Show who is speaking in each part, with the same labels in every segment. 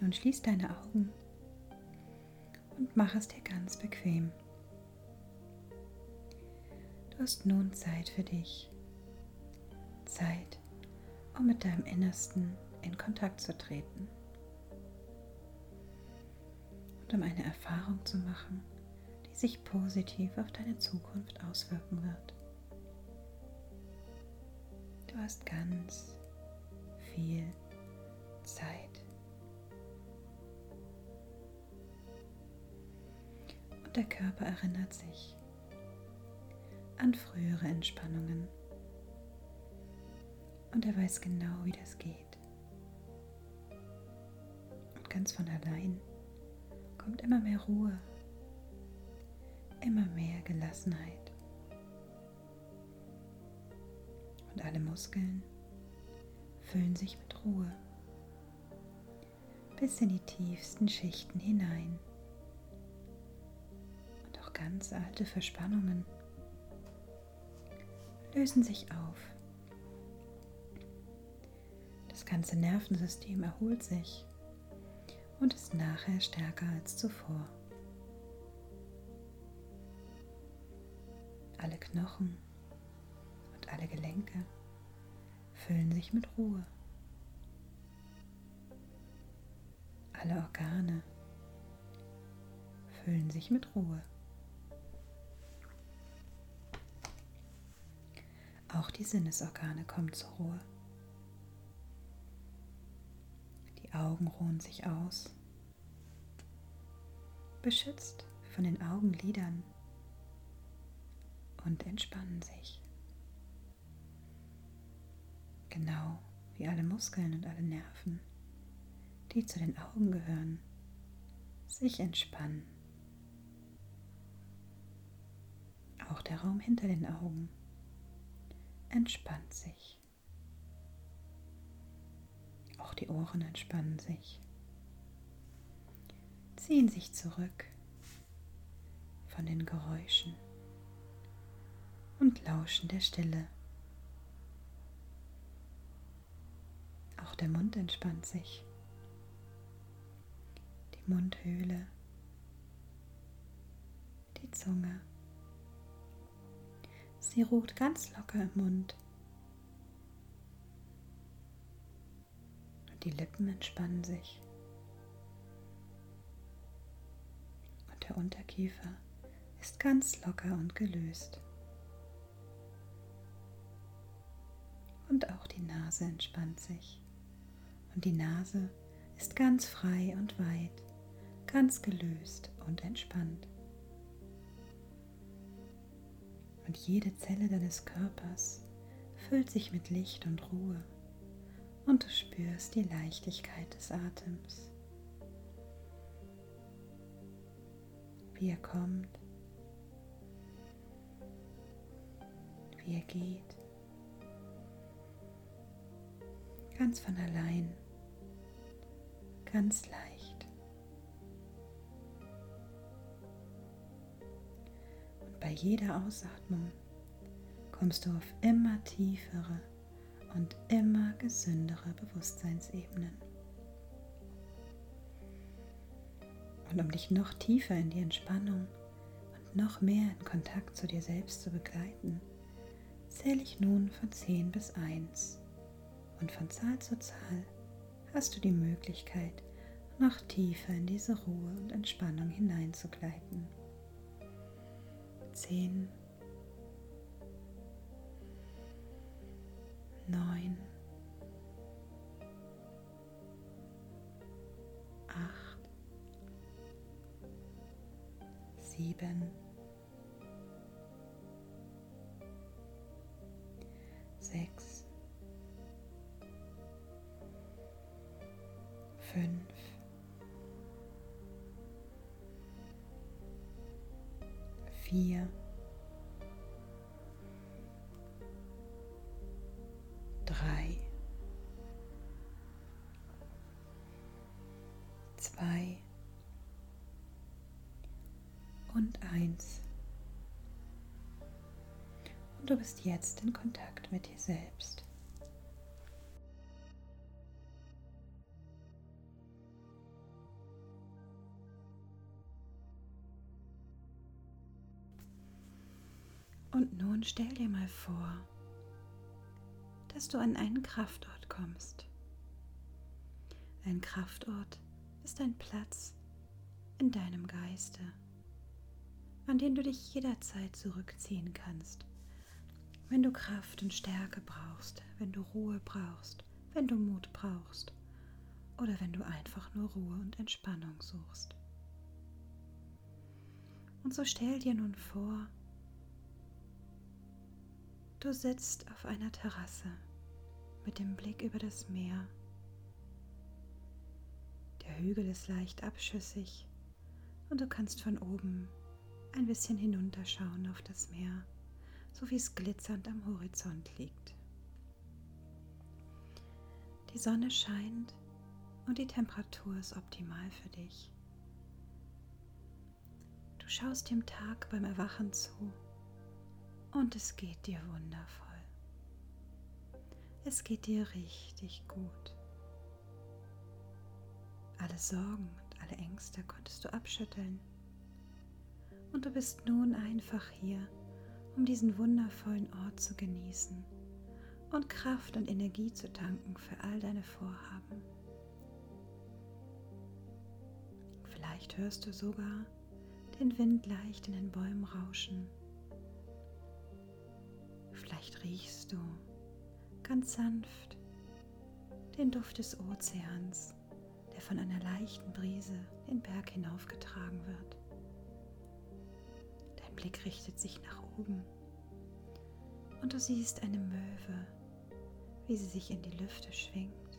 Speaker 1: Nun schließ deine Augen und mach es dir ganz bequem. Du hast nun Zeit für dich. Zeit, um mit deinem Innersten in Kontakt zu treten und um eine Erfahrung zu machen, die sich positiv auf deine Zukunft auswirken wird. Du hast ganz viel Zeit. Der Körper erinnert sich an frühere Entspannungen. Und er weiß genau, wie das geht. Und ganz von allein kommt immer mehr Ruhe, immer mehr Gelassenheit. Und alle Muskeln füllen sich mit Ruhe bis in die tiefsten Schichten hinein. Ganz alte Verspannungen lösen sich auf. Das ganze Nervensystem erholt sich und ist nachher stärker als zuvor. Alle Knochen und alle Gelenke füllen sich mit Ruhe. Alle Organe füllen sich mit Ruhe. Auch die Sinnesorgane kommen zur Ruhe. Die Augen ruhen sich aus, beschützt von den Augenlidern und entspannen sich. Genau wie alle Muskeln und alle Nerven, die zu den Augen gehören, sich entspannen. Auch der Raum hinter den Augen entspannt sich. Auch die Ohren entspannen sich, ziehen sich zurück von den Geräuschen und lauschen der Stille. Auch der Mund entspannt sich, die Mundhöhle, die Zunge. Sie ruht ganz locker im Mund. Und die Lippen entspannen sich. Und der Unterkiefer ist ganz locker und gelöst. Und auch die Nase entspannt sich. Und die Nase ist ganz frei und weit, ganz gelöst und entspannt und jede Zelle deines Körpers füllt sich mit Licht und Ruhe und du spürst die Leichtigkeit des Atems, wie er kommt, wie er geht, ganz von allein, ganz leicht. Bei jeder Ausatmung kommst du auf immer tiefere und immer gesündere Bewusstseinsebenen. Und um dich noch tiefer in die Entspannung und noch mehr in Kontakt zu dir selbst zu begleiten, zähle ich nun von 10 bis 1. Und von Zahl zu Zahl hast du die Möglichkeit, noch tiefer in diese Ruhe und Entspannung hineinzugleiten zehn, neun, acht, sieben, sechs, zwei und eins. Und du bist jetzt in Kontakt mit dir selbst. Und nun stell dir mal vor, dass du an einen Kraftort kommst. Ein Kraftort, ist ein Platz in deinem Geiste, an den du dich jederzeit zurückziehen kannst, wenn du Kraft und Stärke brauchst, wenn du Ruhe brauchst, wenn du Mut brauchst oder wenn du einfach nur Ruhe und Entspannung suchst. Und so stell dir nun vor, du sitzt auf einer Terrasse mit dem Blick über das Meer. Der Hügel ist leicht abschüssig und du kannst von oben ein bisschen hinunterschauen auf das Meer, so wie es glitzernd am Horizont liegt. Die Sonne scheint und die Temperatur ist optimal für dich. Du schaust dem Tag beim Erwachen zu und es geht dir wundervoll. Es geht dir richtig gut. Alle Sorgen und alle Ängste konntest du abschütteln. Und du bist nun einfach hier, um diesen wundervollen Ort zu genießen und Kraft und Energie zu tanken für all deine Vorhaben. Vielleicht hörst du sogar den Wind leicht in den Bäumen rauschen. Vielleicht riechst du ganz sanft den Duft des Ozeans, von einer leichten Brise den Berg hinaufgetragen wird. Dein Blick richtet sich nach oben und du siehst eine Möwe, wie sie sich in die Lüfte schwingt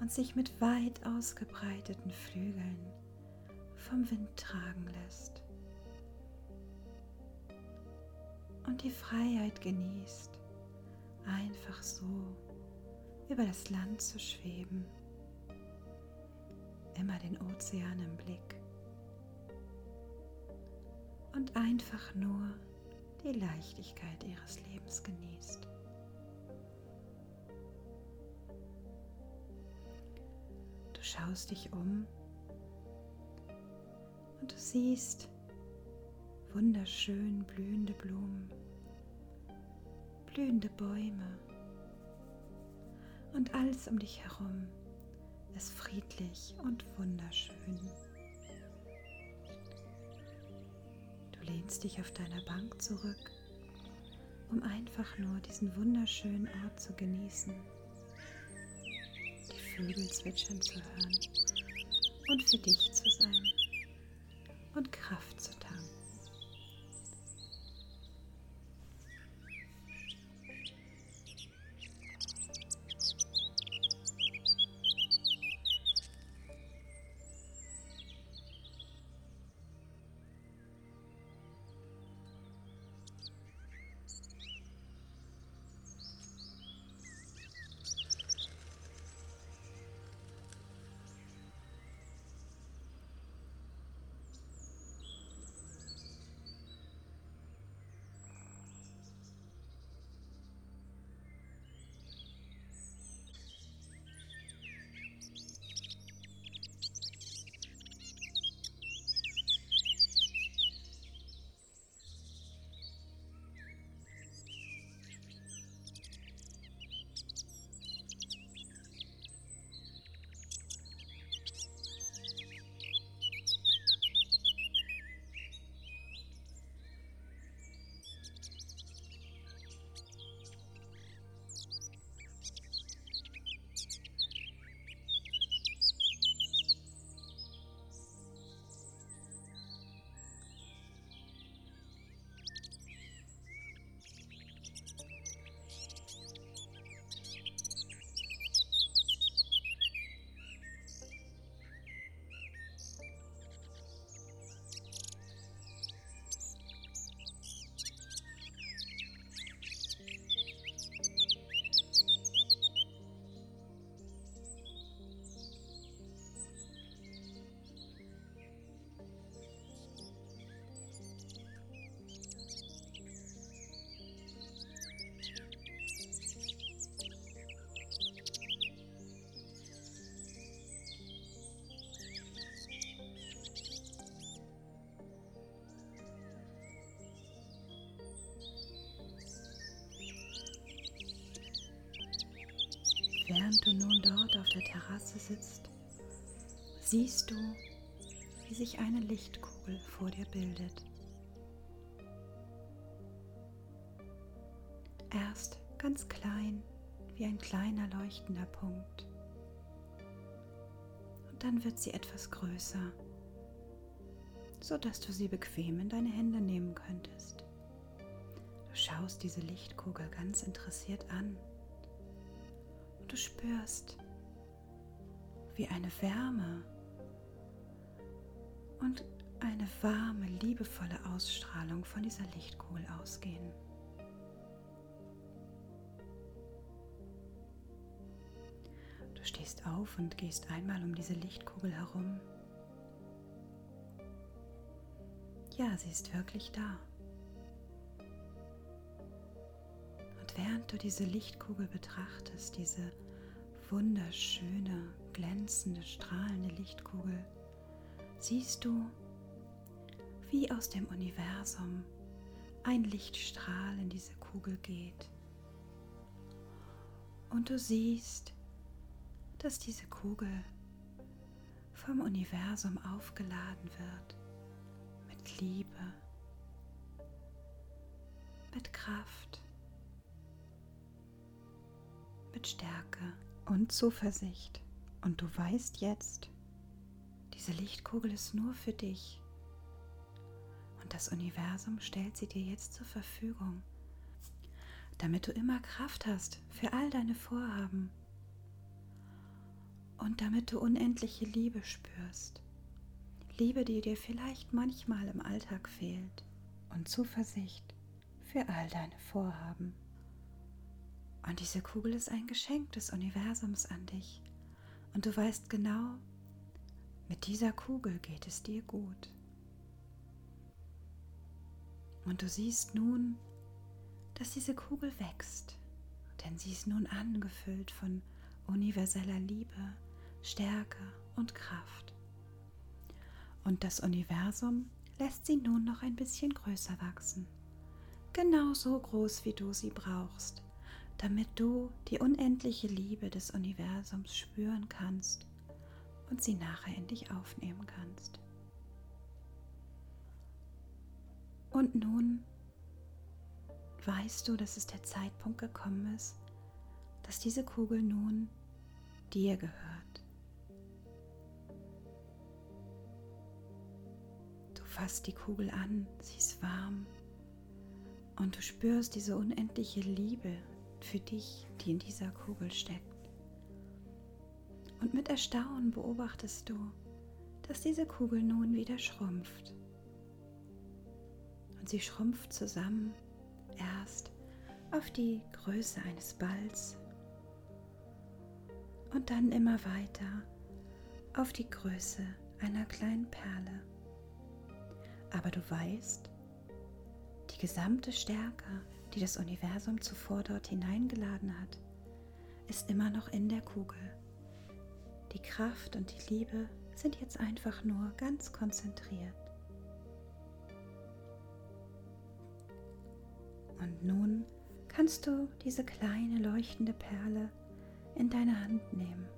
Speaker 1: und sich mit weit ausgebreiteten Flügeln vom Wind tragen lässt und die Freiheit genießt, einfach so über das Land zu schweben, immer den Ozean im Blick. Und einfach nur die Leichtigkeit ihres Lebens genießt. Du schaust dich um und du siehst wunderschön blühende Blumen blühende Bäume und alles um dich herum ist friedlich und wunderschön. Du lehnst dich auf deiner Bank zurück, um einfach nur diesen wunderschönen Ort zu genießen, die Vögel zwitschern zu hören und für dich zu sein und Kraft zu tanken. Während du nun dort auf der Terrasse sitzt, siehst du, wie sich eine Lichtkugel vor dir bildet. Erst ganz klein, wie ein kleiner leuchtender Punkt. Und dann wird sie etwas größer, sodass du sie bequem in deine Hände nehmen könntest. Du schaust diese Lichtkugel ganz interessiert an du spürst, wie eine Wärme und eine warme, liebevolle Ausstrahlung von dieser Lichtkugel ausgehen. Du stehst auf und gehst einmal um diese Lichtkugel herum. Ja, sie ist wirklich da. Du diese Lichtkugel betrachtest, diese wunderschöne, glänzende, strahlende Lichtkugel, siehst du, wie aus dem Universum ein Lichtstrahl in diese Kugel geht. Und du siehst, dass diese Kugel vom Universum aufgeladen wird mit Liebe, mit Kraft, mit Stärke und Zuversicht. Und du weißt jetzt, diese Lichtkugel ist nur für dich. Und das Universum stellt sie dir jetzt zur Verfügung, damit du immer Kraft hast für all deine Vorhaben und damit du unendliche Liebe spürst. Liebe, die dir vielleicht manchmal im Alltag fehlt und Zuversicht für all deine Vorhaben. Und diese Kugel ist ein Geschenk des Universums an dich. Und du weißt genau, mit dieser Kugel geht es dir gut. Und du siehst nun, dass diese Kugel wächst, denn sie ist nun angefüllt von universeller Liebe, Stärke und Kraft. Und das Universum lässt sie nun noch ein bisschen größer wachsen, genauso groß wie du sie brauchst, damit du die unendliche Liebe des Universums spüren kannst und sie nachher in dich aufnehmen kannst. Und nun weißt du, dass es der Zeitpunkt gekommen ist, dass diese Kugel nun dir gehört. Du fasst die Kugel an, sie ist warm und du spürst diese unendliche Liebe für dich, die in dieser Kugel steckt. Und mit Erstaunen beobachtest du, dass diese Kugel nun wieder schrumpft. Und sie schrumpft zusammen erst auf die Größe eines Balls und dann immer weiter auf die Größe einer kleinen Perle. Aber du weißt, die gesamte Stärke, die das Universum zuvor dort hineingeladen hat, ist immer noch in der Kugel. Die Kraft und die Liebe sind jetzt einfach nur ganz konzentriert. Und nun kannst du diese kleine leuchtende Perle in deine Hand nehmen.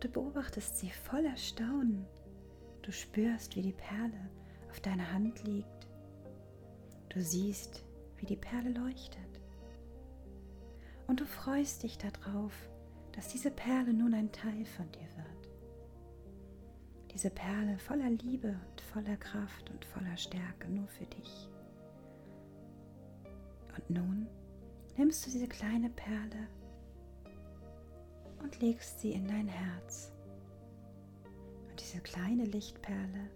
Speaker 1: Du beobachtest sie voller Staunen. Du spürst, wie die Perle auf deiner Hand liegt. Du siehst, wie die Perle leuchtet. Und du freust dich darauf, dass diese Perle nun ein Teil von dir wird. Diese Perle voller Liebe und voller Kraft und voller Stärke nur für dich. Und nun nimmst du diese kleine Perle und legst sie in dein Herz. Und diese kleine Lichtperle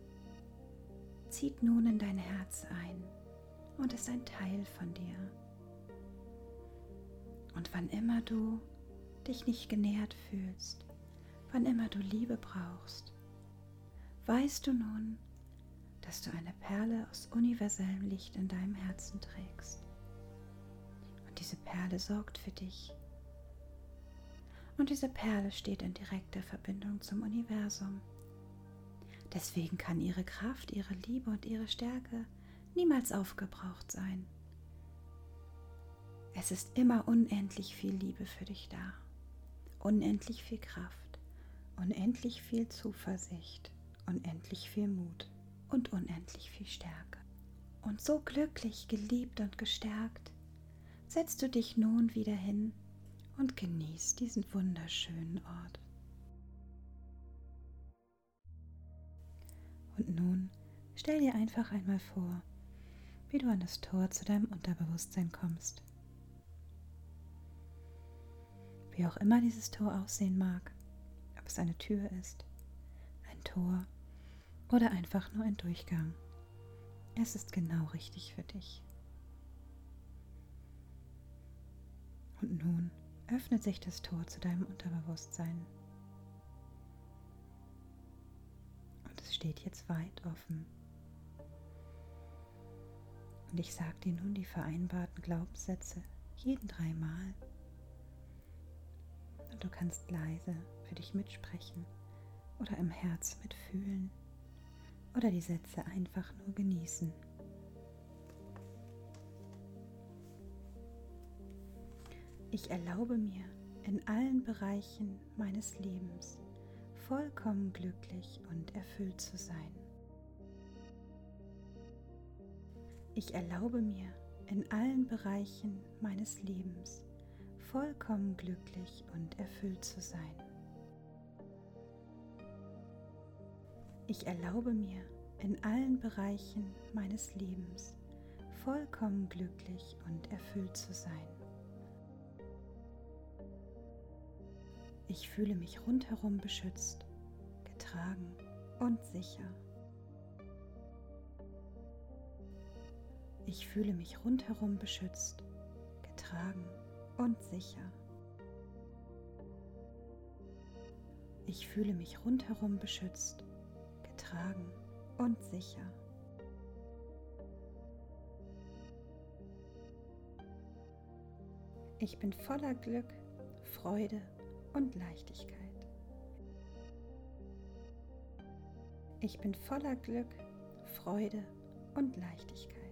Speaker 1: zieht nun in dein Herz ein und ist ein Teil von dir. Und wann immer du dich nicht genährt fühlst, wann immer du Liebe brauchst, weißt du nun, dass du eine Perle aus universellem Licht in deinem Herzen trägst. Und diese Perle sorgt für dich. Und diese Perle steht in direkter Verbindung zum Universum. Deswegen kann ihre Kraft, ihre Liebe und ihre Stärke niemals aufgebraucht sein. Es ist immer unendlich viel Liebe für dich da, unendlich viel Kraft, unendlich viel Zuversicht, unendlich viel Mut und unendlich viel Stärke. Und so glücklich, geliebt und gestärkt setzt du dich nun wieder hin und genießt diesen wunderschönen Ort. Und nun stell dir einfach einmal vor, wie du an das Tor zu deinem Unterbewusstsein kommst. Wie auch immer dieses Tor aussehen mag, ob es eine Tür ist, ein Tor oder einfach nur ein Durchgang. Es ist genau richtig für dich. Und nun öffnet sich das Tor zu deinem Unterbewusstsein. Und es steht jetzt weit offen. Und ich sage dir nun die vereinbarten Glaubenssätze jeden dreimal. Und du kannst leise für dich mitsprechen oder im Herz mitfühlen oder die Sätze einfach nur genießen. Ich erlaube mir in allen Bereichen meines Lebens vollkommen glücklich und erfüllt zu sein. Ich erlaube mir in allen Bereichen meines Lebens vollkommen glücklich und erfüllt zu sein. Ich erlaube mir in allen Bereichen meines Lebens vollkommen glücklich und erfüllt zu sein. Ich fühle mich rundherum beschützt, getragen und sicher. Ich fühle mich rundherum beschützt, getragen und sicher. Ich fühle mich rundherum beschützt, getragen und sicher. Ich bin voller Glück, Freude und Leichtigkeit. Ich bin voller Glück, Freude und Leichtigkeit.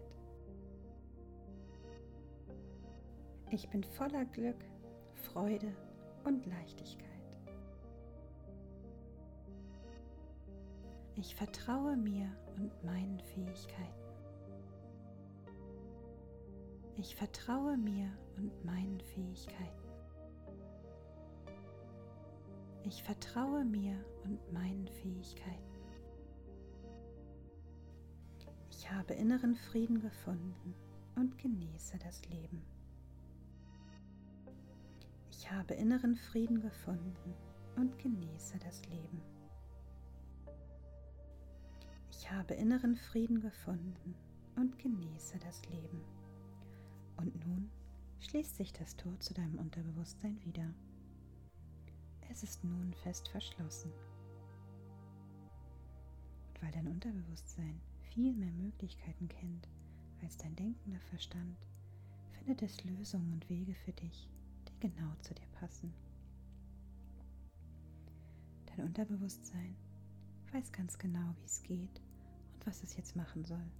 Speaker 1: Ich bin voller Glück, Freude und Leichtigkeit. Ich vertraue mir und meinen Fähigkeiten. Ich vertraue mir und meinen Fähigkeiten. Ich vertraue mir und meinen Fähigkeiten. Ich habe inneren Frieden gefunden und genieße das Leben. Ich habe inneren Frieden gefunden und genieße das Leben. Ich habe inneren Frieden gefunden und genieße das Leben. Und nun schließt sich das Tor zu deinem Unterbewusstsein wieder. Es ist nun fest verschlossen. Und weil dein Unterbewusstsein viel mehr Möglichkeiten kennt als dein denkender Verstand, findet es Lösungen und Wege für dich, genau zu dir passen. Dein Unterbewusstsein weiß ganz genau, wie es geht was es jetzt machen soll.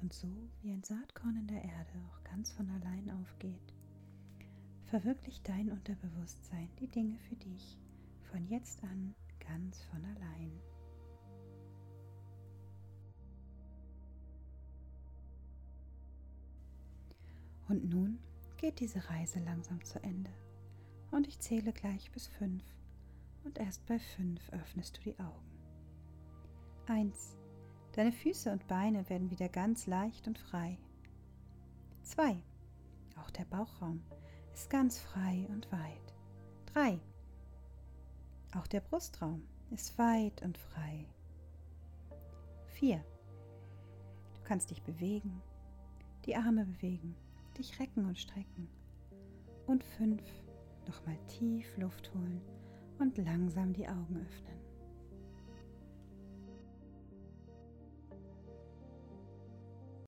Speaker 1: Und so wie ein Saatkorn in der Erde auch ganz von allein aufgeht, verwirklicht dein Unterbewusstsein die Dinge für dich von jetzt an ganz von allein. Und nun geht diese Reise langsam zu Ende und ich zähle gleich bis fünf und erst bei fünf öffnest du die Augen. Eins, Deine Füße und Beine werden wieder ganz leicht und frei. 2. Auch der Bauchraum ist ganz frei und weit. 3. Auch der Brustraum ist weit und frei. 4. Du kannst dich bewegen, die Arme bewegen, dich recken und strecken. Und 5. Nochmal tief Luft holen und langsam die Augen öffnen.